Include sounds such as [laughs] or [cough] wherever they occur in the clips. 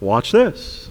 Watch this.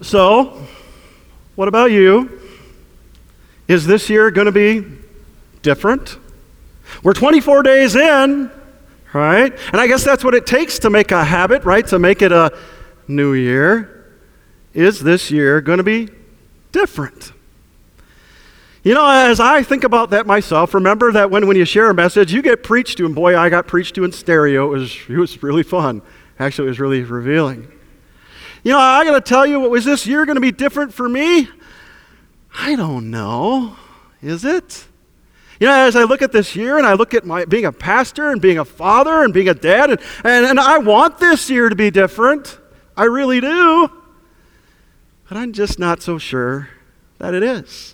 So, what about you? Is this year going to be different? We're 24 days in, right? And I guess that's what it takes to make a habit, right? To make it a new year. Is this year going to be different? You know, as I think about that myself, remember that when, when you share a message, you get preached to, and boy, I got preached to in stereo. It was, it was really fun. Actually, it was really revealing. You know, I got to tell you, what was this year going to be different for me? I don't know. Is it? You know, as I look at this year and I look at my being a pastor and being a father and being a dad, and, and, and I want this year to be different. I really do. But I'm just not so sure that it is.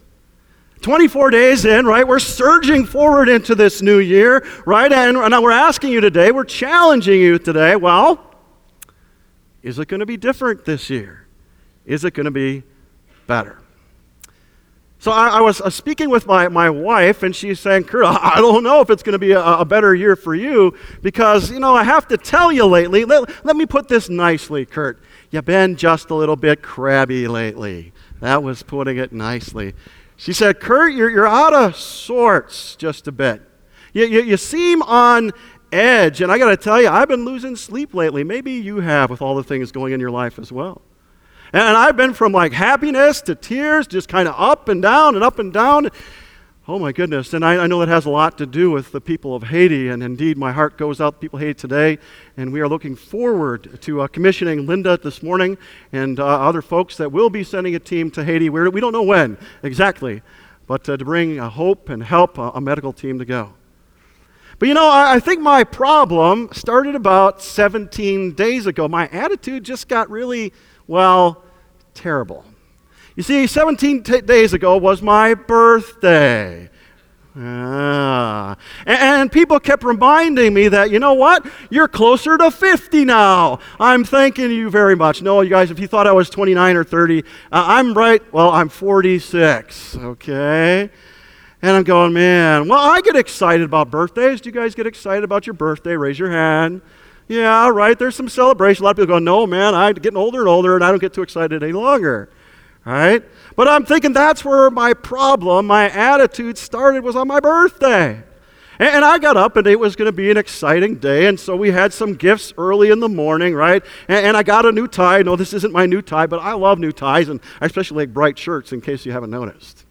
24 days in, right? We're surging forward into this new year, right? And, and we're asking you today, we're challenging you today, well, is it going to be different this year? Is it going to be better? So I, I was uh, speaking with my, my wife, and she's saying, Kurt, I don't know if it's going to be a, a, better year for you because, you know, I have to tell you lately, let, let me put this nicely, Kurt. You've been just a little bit crabby lately. That was putting it nicely. She said, Kurt, you're, you're out of sorts just a bit. You, you, you seem on edge. And I got to tell you, I've been losing sleep lately. Maybe you have with all the things going in your life as well. And I've been from like happiness to tears, just kind of up and down and up and down. Oh my goodness. And I, I, know that has a lot to do with the people of Haiti. And indeed, my heart goes out to people Haiti today. And we are looking forward to uh, commissioning Linda this morning and uh, other folks that will be sending a team to Haiti. We're, we don't know when exactly, but uh, to bring hope and help a medical team to go. But you know, I, I think my problem started about 17 days ago. My attitude just got really, well, terrible. You see, 17 t- days ago was my birthday. Ah. And, and, people kept reminding me that, you know what? You're closer to 50 now. I'm thanking you very much. No, you guys, if you thought I was 29 or 30, uh, I'm right. Well, I'm 46, okay? And I'm going, man, well, I get excited about birthdays. Do you guys get excited about your birthday? Raise your hand. Yeah, right. There's some celebration. A lot of people go, no, man, I'm getting older and older, and I don't get too excited any longer. Right? But I'm thinking that's where my problem, my attitude started was on my birthday. And I got up and it was going to be an exciting day. And so we had some gifts early in the morning, right? And, I got a new tie. No, this isn't my new tie, but I love new ties. And I especially like bright shirts in case you haven't noticed.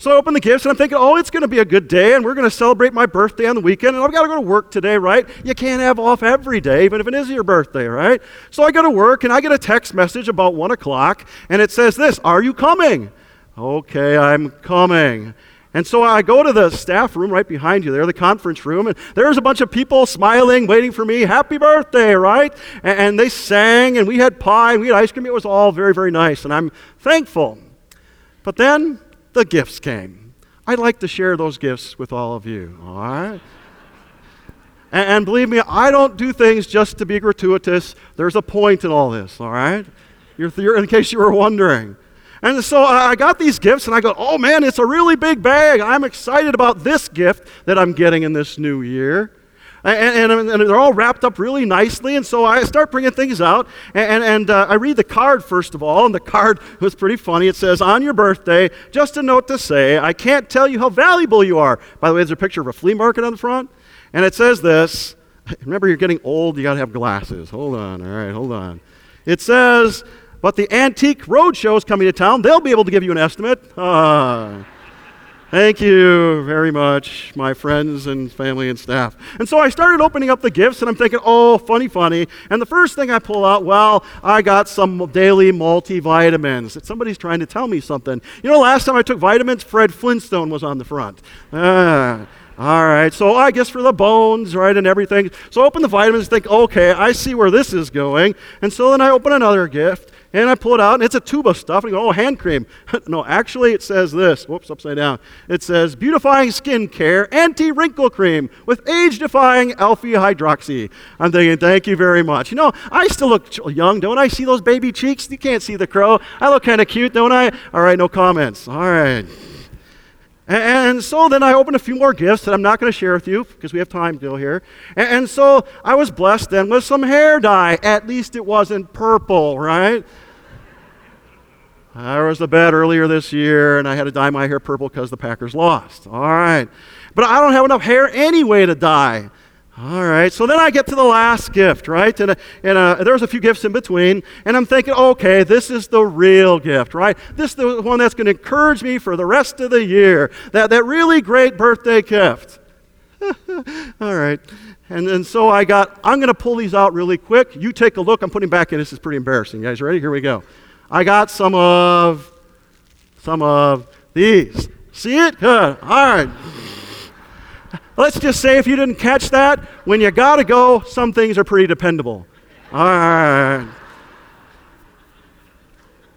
So I open the gifts and I'm thinking, oh, it's going to be a good day and we're going to celebrate my birthday on the weekend and I've got to go to work today, right? You can't have off every day, even if it is your birthday, right? So I go to work and I get a text message about one o'clock and it says this Are you coming? Okay, I'm coming. And so I go to the staff room right behind you there, the conference room, and there's a bunch of people smiling, waiting for me. Happy birthday, right? And, and they sang, and we had pie, and we had ice cream. It was all very, very nice, and I'm thankful. But then the gifts came. I'd like to share those gifts with all of you, all right? and, believe me, I don't do things just to be gratuitous. There's a point in all this, all right? You're, you're, in case you were wondering. And so I got these gifts, and I go, oh man, it's a really big bag. I'm excited about this gift that I'm getting in this new year. And, and, and, they're all wrapped up really nicely. And so I start bringing things out. And, and uh, I read the card first of all. And the card [laughs] was pretty funny. It says, On your birthday, just a note to say, I can't tell you how valuable you are. By the way, there's a picture of a flea market on the front. And it says this [laughs] Remember, you're getting old, you got to have glasses. Hold on. All right, hold on. It says, But the Antique Roadshow is coming to town. They'll be able to give you an estimate. Uh, [laughs] Thank you very much, my friends and family and staff. And so I started opening up the gifts, and I'm thinking, oh, funny, funny. And the first thing I pull out, well, I got some daily multivitamins. Somebody's trying to tell me something. You know, last time I took vitamins, Fred Flintstone was on the front. Ah. All right, so I guess for the bones, right, and everything. So I open the vitamins, think, okay, I see where this is going. And so then I open another gift, and I pull it out, and it's a tube of stuff. And I go, oh, hand cream. [laughs] no, actually, it says this. Whoops, upside down. It says beautifying skin care, anti wrinkle cream with age defying alpha hydroxy. I'm thinking, thank you very much. You know, I still look young, don't I? See those baby cheeks? You can't see the crow. I look kind of cute, don't I? All right, no comments. All right. And so then I opened a few more gifts that I'm not going to share with you because we have time still here. And so I was blessed then with some hair dye. At least it wasn't purple, right? I was the bet earlier this year and I had to dye my hair purple because the Packers lost. All right. But I don't have enough hair anyway to dye. All right, so then I get to the last gift, right? And, uh, and uh, there's a few gifts in between, and I'm thinking, okay, this is the real gift, right? This is the one that's going to encourage me for the rest of the year. That, that really great birthday gift. [laughs] All right. And then so I got, I'm going to pull these out really quick. You take a look. I'm putting back in. This is pretty embarrassing. You guys ready? Here we go. I got some of, some of these. See it? Good. All right. Let's just say if you didn't catch that, when you got to go, some things are pretty dependable. All right.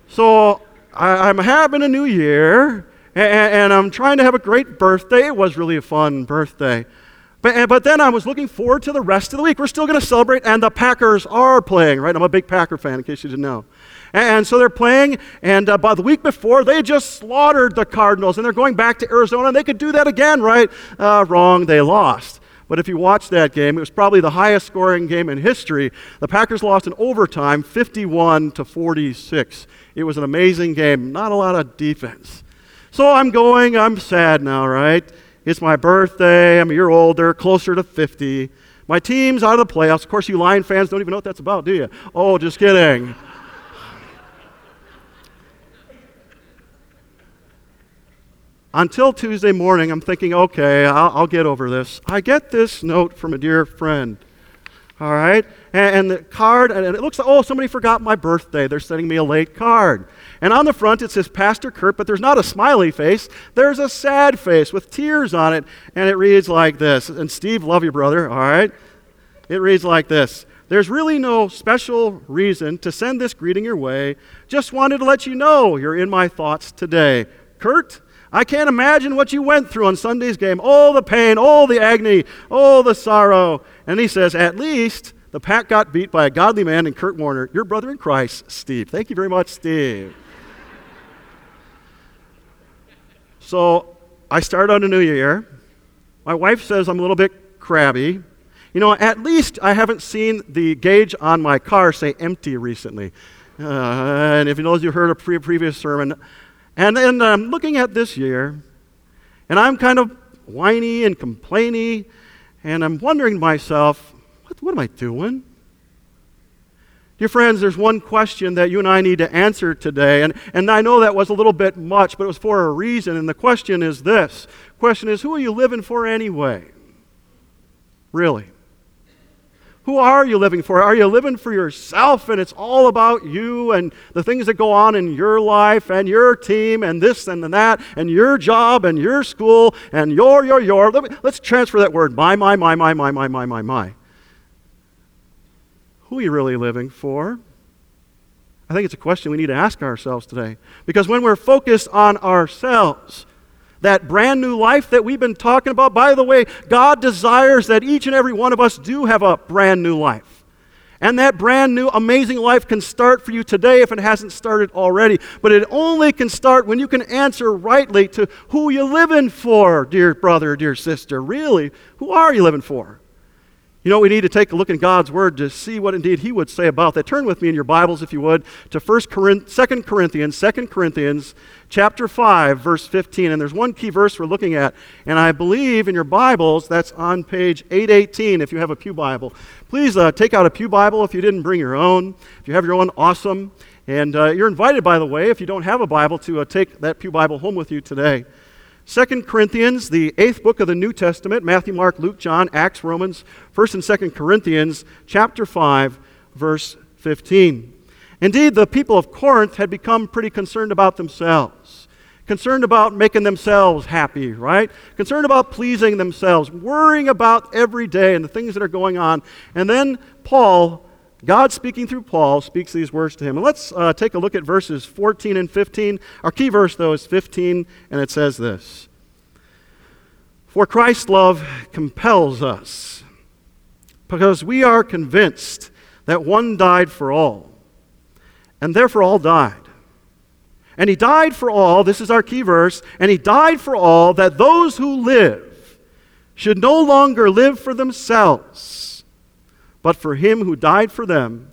So I, am having a new year, and, and, I'm trying to have a great birthday. It was really a fun birthday. But, eh, but then I was looking forward to the rest of the week. We're still going to celebrate, and the Packers are playing, right? I'm a big Packer fan, in case you didn't know. And so they're playing, and uh, by the week before, they just slaughtered the Cardinals, and they're going back to Arizona, and they could do that again, right? Uh, wrong, they lost. But if you watch that game, it was probably the highest scoring game in history. The Packers lost in overtime, 51 to 46. It was an amazing game, not a lot of defense. So I'm going, I'm sad now, right? It's my birthday, I'm a year older, closer to 50. My team's out of the playoffs. Of course, you Lion fans don't even know what that's about, do you? Oh, just kidding. Until Tuesday morning, I'm thinking, okay, I'll, I'll, get over this. I get this note from a dear friend. All right? And, and the card, and it looks like, oh, somebody forgot my birthday. They're sending me a late card. And on the front, it says Pastor Kurt, but there's not a smiley face. There's a sad face with tears on it. And it reads like this. And Steve, love you, brother. All right? It reads like this There's really no special reason to send this greeting your way. Just wanted to let you know you're in my thoughts today. Kurt, I can't imagine what you went through on Sunday's game. All the pain, all the agony, all the sorrow. And he says, At least the Pack got beat by a godly man in Kurt Warner, your brother in Christ, Steve. Thank you very much, Steve. [laughs] so I start on a new year. My wife says I'm a little bit crabby. You know, at least I haven't seen the gauge on my car say empty recently. Uh, and if you know, you heard a pre- previous sermon, and then I'm looking at this year, and I'm kind of whiny and complainy, and I'm wondering to myself, what, what am I doing? Dear friends, there's one question that you and I need to answer today. And, and I know that was a little bit much, but it was for a reason. And the question is this question is, who are you living for anyway? Really? Who are you living for? Are you living for yourself and it's all about you and the things that go on in your life and your team and this and that and your job and your school and your, your, your? Let me, let's transfer that word my, my, my, my, my, my, my, my, my. Who are you really living for? I think it's a question we need to ask ourselves today. Because when we're focused on ourselves, that brand new life that we've been talking about. By the way, God desires that each and every one of us do have a brand new life. And that brand new, amazing life can start for you today if it hasn't started already. But it only can start when you can answer rightly to who you're living for, dear brother, dear sister. Really, who are you living for? You know, we need to take a look in God's Word to see what indeed He would say about that. Turn with me in your Bibles, if you would, to 1 Corinth, 2 Corinthians, 2 Corinthians chapter 5, verse 15. And there's one key verse we're looking at, and I believe in your Bibles that's on page 818 if you have a Pew Bible. Please uh, take out a Pew Bible if you didn't bring your own. If you have your own, awesome. And uh, you're invited, by the way, if you don't have a Bible, to uh, take that Pew Bible home with you today. Second Corinthians, the eighth book of the New Testament, Matthew, Mark, Luke, John, Acts, Romans, 1st and 2nd Corinthians, chapter 5, verse 15. Indeed, the people of Corinth had become pretty concerned about themselves, concerned about making themselves happy, right? Concerned about pleasing themselves, worrying about every day and the things that are going on. And then Paul, God speaking through Paul, speaks these words to him. And let's uh, take a look at verses 14 and 15. Our key verse, though, is 15, and it says this For Christ's love compels us, because we are convinced that one died for all and therefore all died. And he died for all, this is our key verse, and he died for all that those who live should no longer live for themselves, but for him who died for them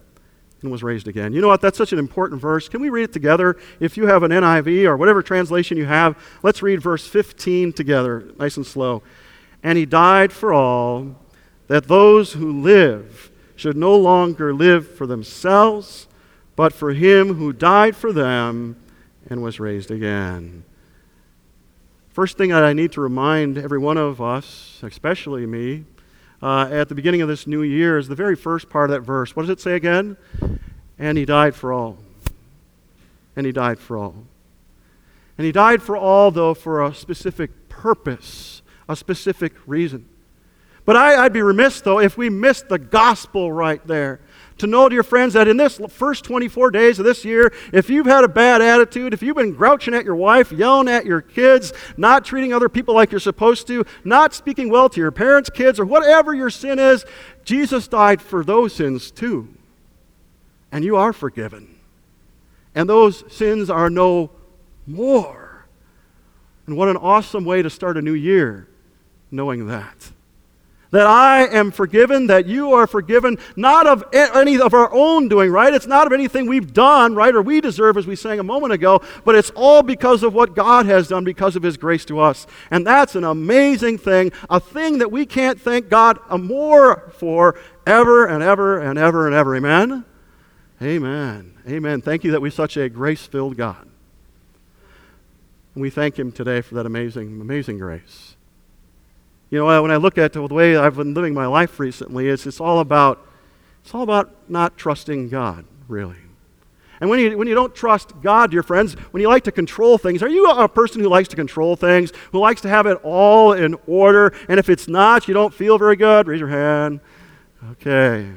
and was raised again. You know what? That's such an important verse. Can we read it together? If you have an NIV or whatever translation you have, let's read verse 15 together, nice and slow. And he died for all that those who live should no longer live for themselves but for him who died for them and was raised again. First thing that I need to remind every one of us, especially me, uh, at the beginning of this new year is the very first part of that verse. What does it say again? And he died for all. And he died for all. And he died for all, though, for a specific purpose, a specific reason. But I, would be remiss, though, if we missed the gospel right there to know, dear friends, that in this first 24 days of this year, if you've had a bad attitude, if you've been grouching at your wife, yelling at your kids, not treating other people like you're supposed to, not speaking well to your parents, kids, or whatever your sin is, Jesus died for those sins too. And you are forgiven. And those sins are no more. And what an awesome way to start a new year, knowing that that I am forgiven, that you are forgiven, not of any of our own doing, right? It's not of anything we've done, right, or we deserve, as we sang a moment ago, but it's all because of what God has done because of His grace to us. And that's an amazing thing, a thing that we can't thank God more for ever and ever and ever and ever. Amen? Amen. Amen. Thank you that we're such a grace filled God. And we thank Him today for that amazing, amazing grace. You know, when I look at the way I've been living my life recently, it's, it's all about It's all about not trusting God, really. And when you, when you don't trust God, dear friends, when you like to control things, are you a person who likes to control things, who likes to have it all in order? And if it's not, you don't feel very good? Raise your hand. Okay.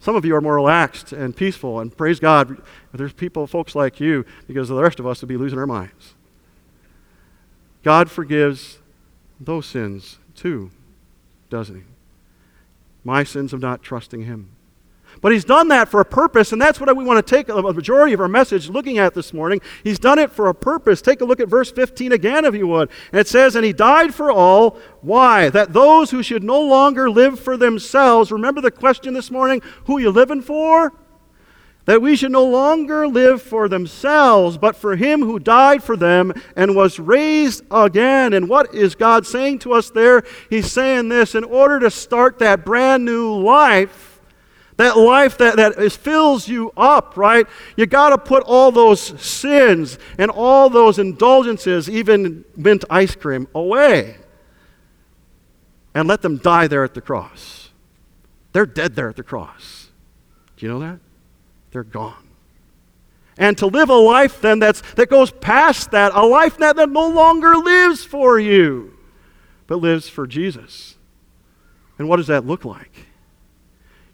Some of you are more relaxed and peaceful, and praise God, there's people, folks like you, because the rest of us would be losing our minds. God forgives those sins too, doesn't He? My sins of not trusting Him. But he's done that for a purpose, and that's what we want to take a majority of our message looking at this morning. He's done it for a purpose. Take a look at verse 15 again, if you would. And it says, And he died for all. Why? That those who should no longer live for themselves, remember the question this morning who are you living for? That we should no longer live for themselves, but for him who died for them and was raised again. And what is God saying to us there? He's saying this in order to start that brand new life that life that, that is, fills you up, right? You got to put all those sins and all those indulgences, even mint ice cream, away and let them die there at the cross. They're dead there at the cross. Do you know that? They're gone. And to live a life then that's, that goes past that, a life that, that no longer lives for you, but lives for Jesus. And what does that look like?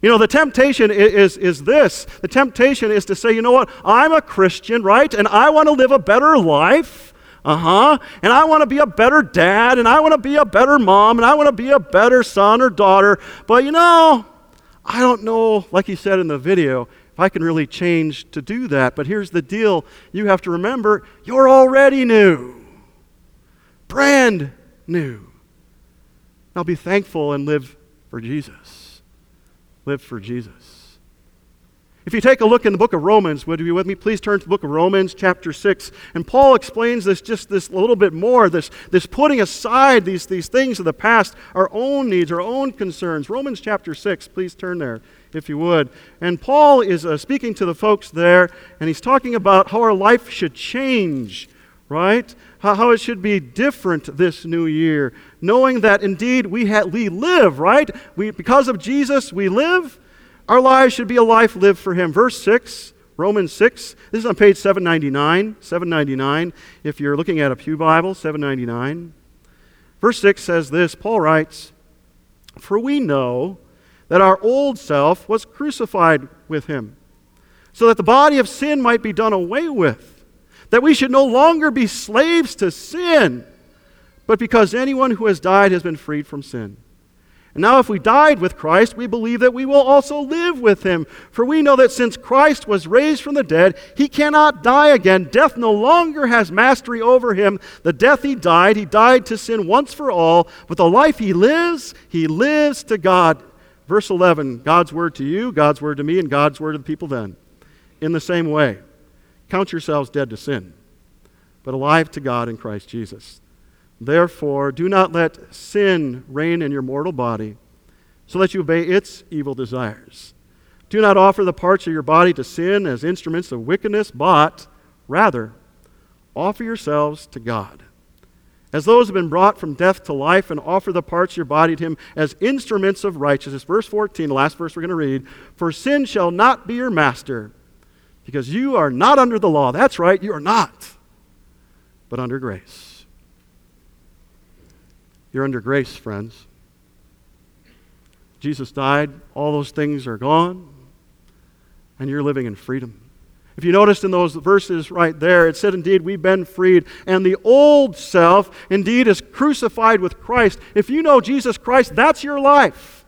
You know, the temptation is, is this. The temptation is to say, you know what, I'm a Christian, right? And I want to live a better life. Uh huh. And I want to be a better dad, and I want to be a better mom, and I want to be a better son or daughter. But you know, I don't know, like he said in the video, I can really change to do that. But here's the deal you have to remember you're already new, brand new. Now be thankful and live for Jesus live for Jesus. If you take a look in the book of Romans, would you be with me? Please turn to the book of Romans, chapter 6. And Paul explains this just this a little bit more, this, this putting aside these, these things of the past, our own needs, our own concerns. Romans chapter 6, please turn there if you would. And Paul is uh, speaking to the folks there, and he's talking about how our life should change right? How, how, it should be different this new year, knowing that indeed we, ha- we live, right? We, because of Jesus, we live. Our lives should be a life lived for Him. Verse 6, Romans 6. This is on page 799. 799, if you're looking at a Pew Bible, 799. Verse 6 says this Paul writes, For we know that our old self was crucified with Him, so that the body of sin might be done away with that we should no longer be slaves to sin, but because anyone who has died has been freed from sin. And now, if we died with Christ, we believe that we will also live with him. For we know that since Christ was raised from the dead, he cannot die again. Death no longer has mastery over him. The death he died, he died to sin once for all. But the life he lives, he lives to God. Verse 11 God's word to you, God's word to me, and God's word to the people then. In the same way. Count yourselves dead to sin, but alive to God in Christ Jesus. Therefore, do not let sin reign in your mortal body, so that you obey its evil desires. Do not offer the parts of your body to sin as instruments of wickedness, but rather offer yourselves to God. As those have been brought from death to life, and offer the parts of your body to Him as instruments of righteousness. Verse 14, the last verse we're going to read. For sin shall not be your master because you are not under the law. That's right, you are not, but under grace. You're under grace, friends. Jesus died, all those things are gone, and you're living in freedom. If you noticed in those verses right there, it said, Indeed, we've been freed, and the old self indeed is crucified with Christ. If you know Jesus Christ, that's your life.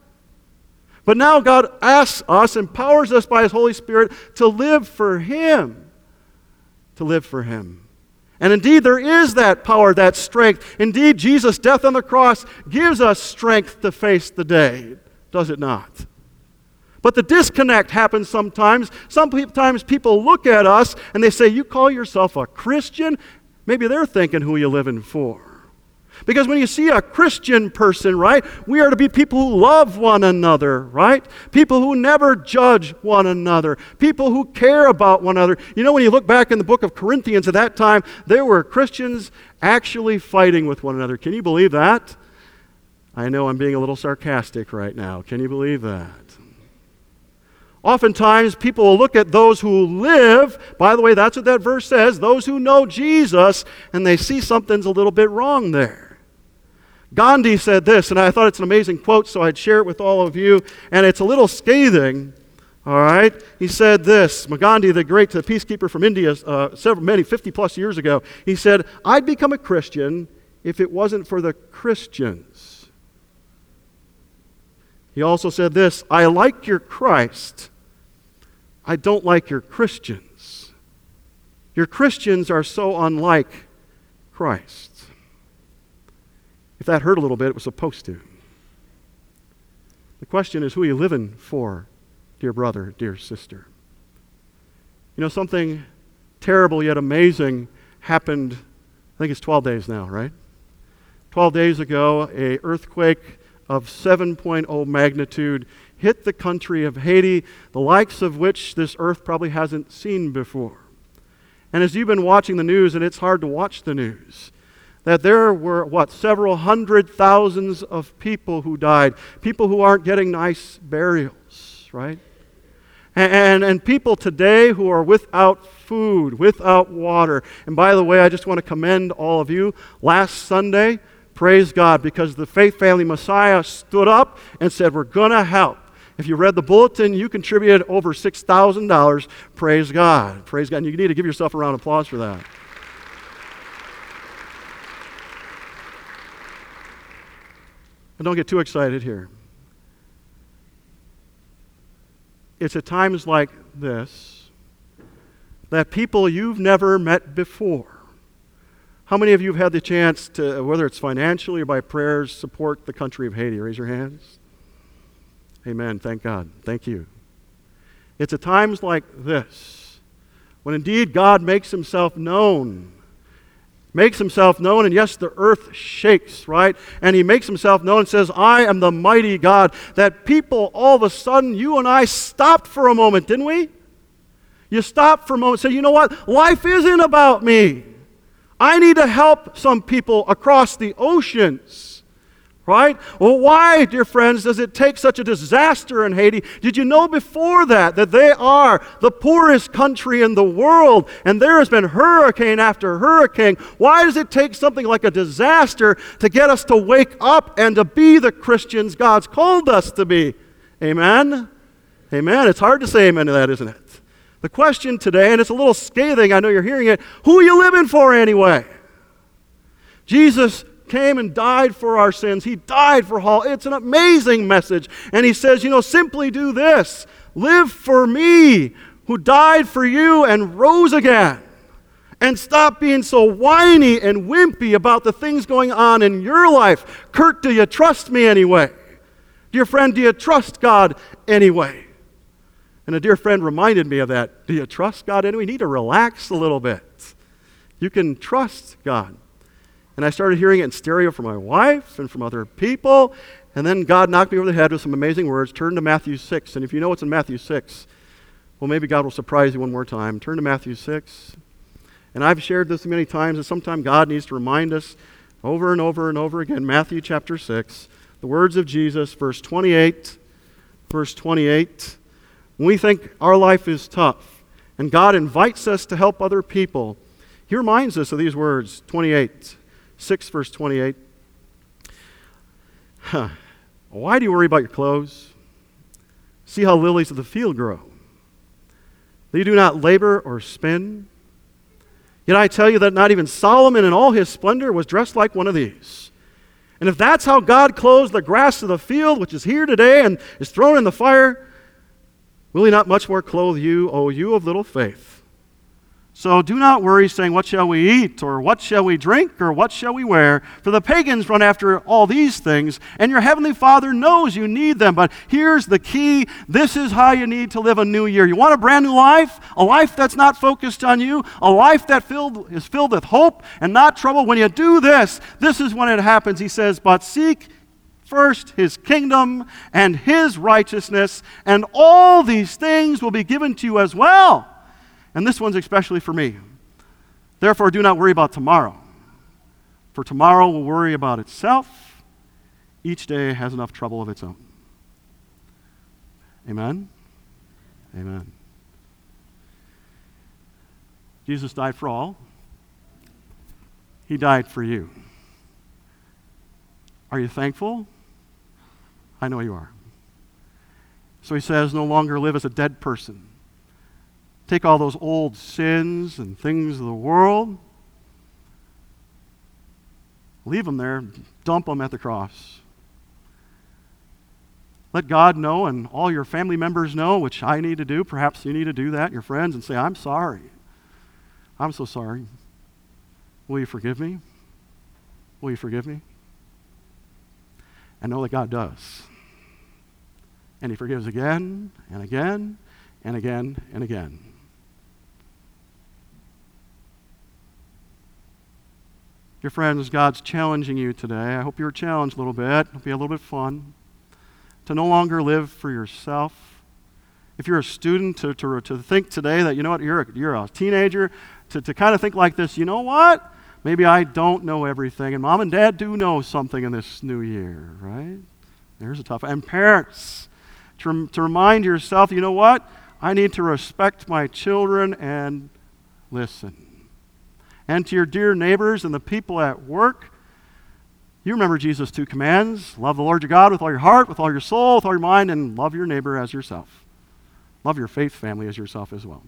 But now God asks us, empowers us by His Holy Spirit to live for Him. To live for Him. And indeed, there is that power, that strength. Indeed, Jesus' death on the cross gives us strength to face the day, does it not? But the disconnect happens sometimes. Sometimes people look at us and they say, You call yourself a Christian? Maybe they're thinking who you living for. Because when you see a Christian person, right, we are to be people who love one another, right? People who never judge one another, people who care about one another. You know, when you look back in the book of Corinthians at that time, there were Christians actually fighting with one another. Can you believe that? I know I'm being a little sarcastic right now. Can you believe that? Oftentimes, people will look at those who live, by the way, that's what that verse says, those who know Jesus, and they see something's a little bit wrong there. Gandhi said this, and I thought it's an amazing quote, so I'd share it with all of you, and it's a little scathing. All right? He said this Gandhi, the great the peacekeeper from India, uh, several, many, 50 plus years ago, he said, I'd become a Christian if it wasn't for the Christians. He also said this I like your Christ I don't like your Christians. Your Christians are so unlike Christ. If that hurt a little bit, it was supposed to. The question is who are you living for, dear brother, dear sister? You know, something terrible yet amazing happened, I think it's 12 days now, right? 12 days ago, a earthquake of 7.0 magnitude hit the country of Haiti, the likes of which this earth probably hasn't seen before. And as you've been watching the news, and it's hard to watch the news, that there were, what, several hundred thousands of people who died, people who aren't getting nice burials, right? And, and, and, people today who are without food, without water. And by the way, I just want to commend all of you. Last Sunday, praise God, because the Faith Family Messiah stood up and said, We're going to help. If you read the bulletin, you contributed over $6,000. Praise God. Praise God. And you need to give yourself a round of applause for that. And don't get too excited here. It's at times like this that people you've never met before. How many of you have had the chance to, whether it's financially or by prayers, support the country of Haiti? Raise your hands. Amen. Thank God. Thank you. It's at times like this when indeed God makes himself known. Makes himself known, and yes, the earth shakes, right? And he makes himself known and says, I am the mighty God. That people, all of a sudden, you and I stopped for a moment, didn't we? You stopped for a moment and said, You know what? Life isn't about me. I need to help some people across the oceans. Right? Well, why, dear friends, does it take such a disaster in Haiti? Did you know before that that they are the poorest country in the world and there has been hurricane after hurricane? Why does it take something like a disaster to get us to wake up and to be the Christians God's called us to be? Amen? Amen. It's hard to say amen to that, isn't it? The question today, and it's a little scathing, I know you're hearing it who are you living for anyway? Jesus came and died for our sins. He died for all. It's an amazing message. And he says, you know, simply do this live for me who died for you and rose again. And stop being so whiny and wimpy about the things going on in your life. Kurt, do you trust me anyway? Dear friend, do you trust God anyway? And a dear friend reminded me of that. Do you trust God anyway? You need to relax a little bit. You can trust God. And I started hearing it in stereo from my wife and from other people. And then God knocked me over the head with some amazing words. Turn to Matthew 6. And if you know what's in Matthew 6, well, maybe God will surprise you one more time. Turn to Matthew 6. And I've shared this many times, and sometimes God needs to remind us over and over and over again. Matthew chapter 6, the words of Jesus, verse 28. Verse 28. When we think our life is tough, and God invites us to help other people, He reminds us of these words 28. 6, verse 28. Huh. Why do you worry about your clothes? See how lilies of the field grow. They do not labor or spin. Yet I tell you that not even Solomon in all his splendor was dressed like one of these. And if that's how God clothes the grass of the field, which is here today and is thrown in the fire, will he not much more clothe you, O you of little faith? So do not worry, saying, What shall we eat? Or what shall we drink? Or what shall we wear? For the pagans run after all these things, and your heavenly Father knows you need them. But here's the key this is how you need to live a new year. You want a brand new life? A life that's not focused on you? A life that filled, is filled with hope and not trouble? When you do this, this is when it happens. He says, But seek first his kingdom and his righteousness, and all these things will be given to you as well. And this one's especially for me. Therefore, do not worry about tomorrow, for tomorrow will worry about itself. Each day has enough trouble of its own. Amen? Amen. Jesus died for all. He died for you. Are you thankful? I know you are. So he says, no longer live as a dead person. Take all those old sins and things of the world, leave them there, dump them at the cross. Let God know and all your family members know, which I need to do. Perhaps you need to do that, your friends, and say, I'm sorry. I'm so sorry. Will you forgive me? Will you forgive me? And know that God does. And He forgives again and again and again and again. Dear friends, God's challenging you today. I hope you're challenged a little bit. It'll be a little bit fun to no longer live for yourself. If you're a student, to, to, to think today that, you know what, you're a, you're a teenager, to, to kind of think like this, you know what? Maybe I don't know everything, and mom and dad do know something in this new year, right? There's a tough And parents, to, to remind yourself, you know what? I need to respect my children and listen. And to your dear neighbors and the people at work, you remember Jesus' two commands love the Lord your God with all your heart, with all your soul, with all your mind, and love your neighbor as yourself. Love your faith family as yourself as well.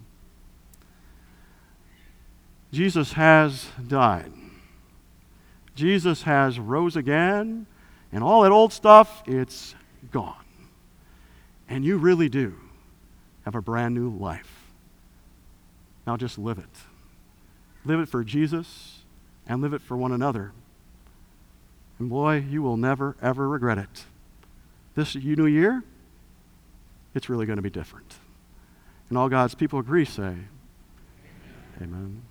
Jesus has died. Jesus has rose again, and all that old stuff, it's gone. And you really do have a brand new life. Now just live it. Live it for Jesus and live it for one another. And boy, you will never, ever regret it. This new year, it's really going to be different. And all God's people agree say, Amen. Amen.